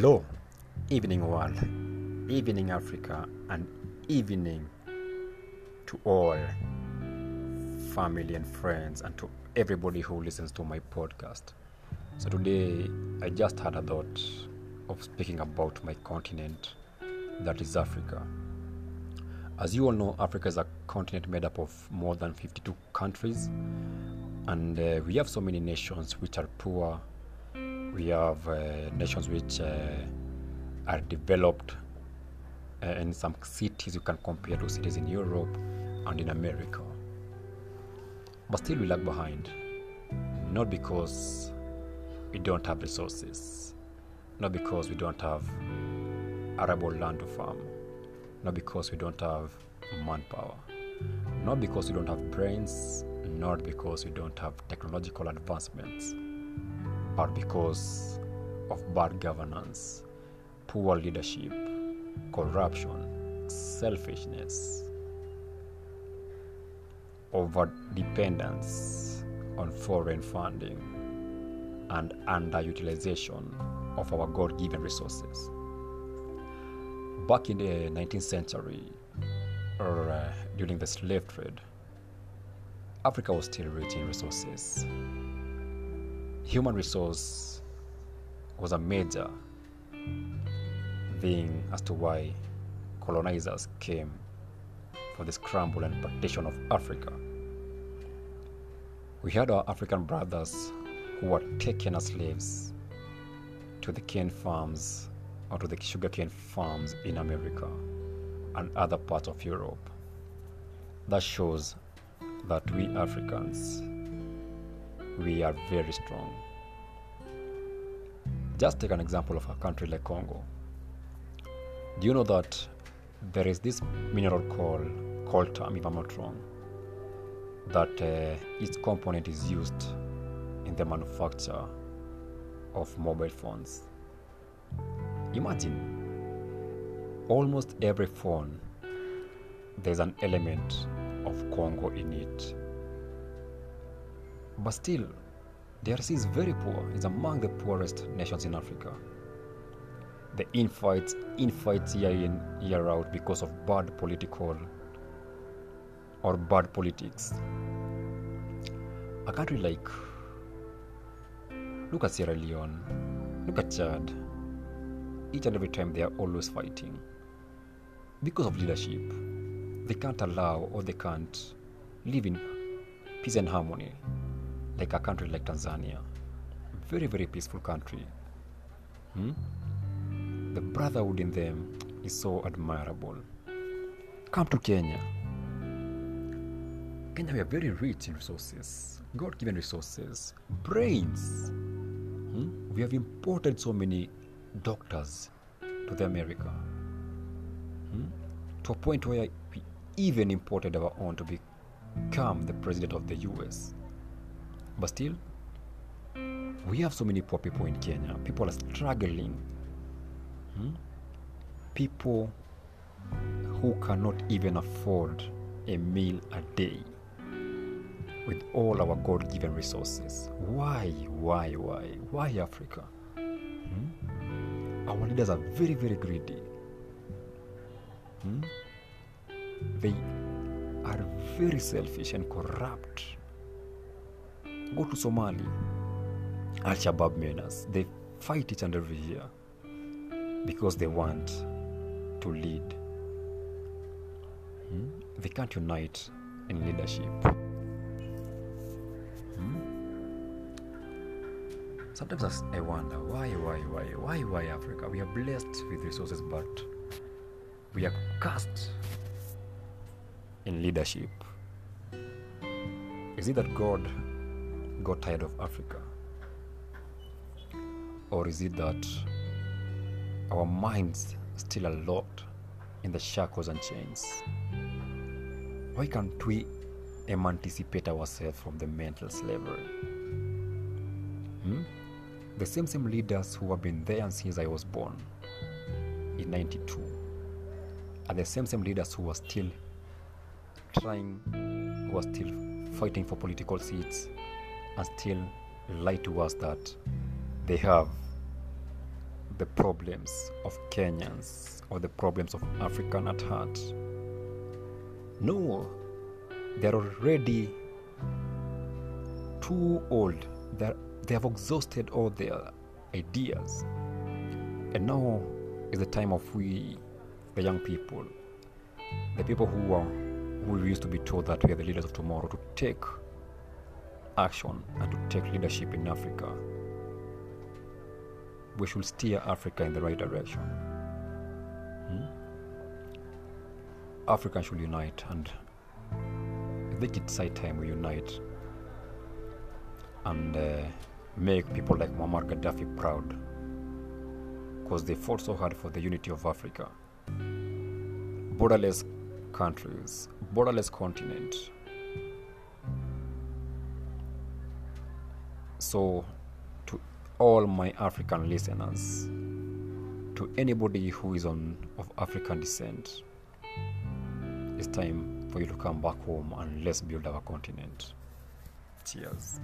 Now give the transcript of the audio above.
Hello, evening world, evening Africa, and evening to all family and friends, and to everybody who listens to my podcast. So, today I just had a thought of speaking about my continent, that is Africa. As you all know, Africa is a continent made up of more than 52 countries, and uh, we have so many nations which are poor. We have uh, nations which uh, are developed, uh, and some cities. You can compare to cities in Europe and in America. But still, we lag behind, not because we don't have resources, not because we don't have arable land to farm, not because we don't have manpower, not because we don't have brains, not because we don't have technological advancements, but because of bad governance, poor leadership, corruption, selfishness, over dependence on foreign funding, and underutilization of our God given resources. Back in the 19th century, or uh, during the slave trade, Africa was still rich in resources. Human resource was a major thing as to why colonizers came for the scramble and partition of Africa. We had our African brothers who were taken as slaves to the cane farms or to the sugarcane farms in America and other parts of Europe. That shows that we Africans, we are very strong. Just take an example of a country like Congo. Do you know that there is this mineral called coltan, if I'm not wrong, that uh, its component is used in the manufacture of mobile phones? Imagine almost every phone there's an element of Congo in it. But still, DRC is very poor. It's among the poorest nations in Africa. The infights, infights year in, year out because of bad political or bad politics. A country like, look at Sierra Leone, look at Chad. Each and every time they are always fighting because of leadership they can't allow or they can't live in peace and harmony like a country like Tanzania. Very, very peaceful country. Hmm? The brotherhood in them is so admirable. Come to Kenya. Kenya, we are very rich in resources, God given resources, brains. Hmm? We have imported so many doctors to the America. Hmm? To a point where we even imported our own to become the president of the US. But still, we have so many poor people in Kenya. People are struggling. Hmm? People who cannot even afford a meal a day with all our God given resources. Why, why, why? Why Africa? Hmm? Our leaders are very, very greedy. Hmm? they are very selfish and corrupt. Go to Somali, Al Shabaab menace. They fight each and every year because they want to lead. Hmm? They can't unite in leadership. Hmm? Sometimes I wonder why, why, why, why, why Africa? We are blessed with resources, but we are cursed in leadership? Is it that God got tired of Africa? Or is it that our minds still are locked in the shackles and chains? Why can't we emancipate ourselves from the mental slavery? Hmm? The same same leaders who have been there since I was born in 92 are the same same leaders who are still trying, who are still fighting for political seats, and still lie to us that they have the problems of Kenyans or the problems of African at heart. No, they're already too old. They're, they have exhausted all their ideas. And now is the time of we, the young people, the people who are who used to be told that we are the leaders of tomorrow, to take action and to take leadership in Africa. We should steer Africa in the right direction. Hmm? Africa should unite, and I think it's high time we unite and uh, make people like Muammar Gaddafi proud because they fought so hard for the unity of Africa. Borderless countries, borderless continent. So, to all my African listeners, to anybody who is on of African descent, it's time for you to come back home and let's build our continent. Cheers.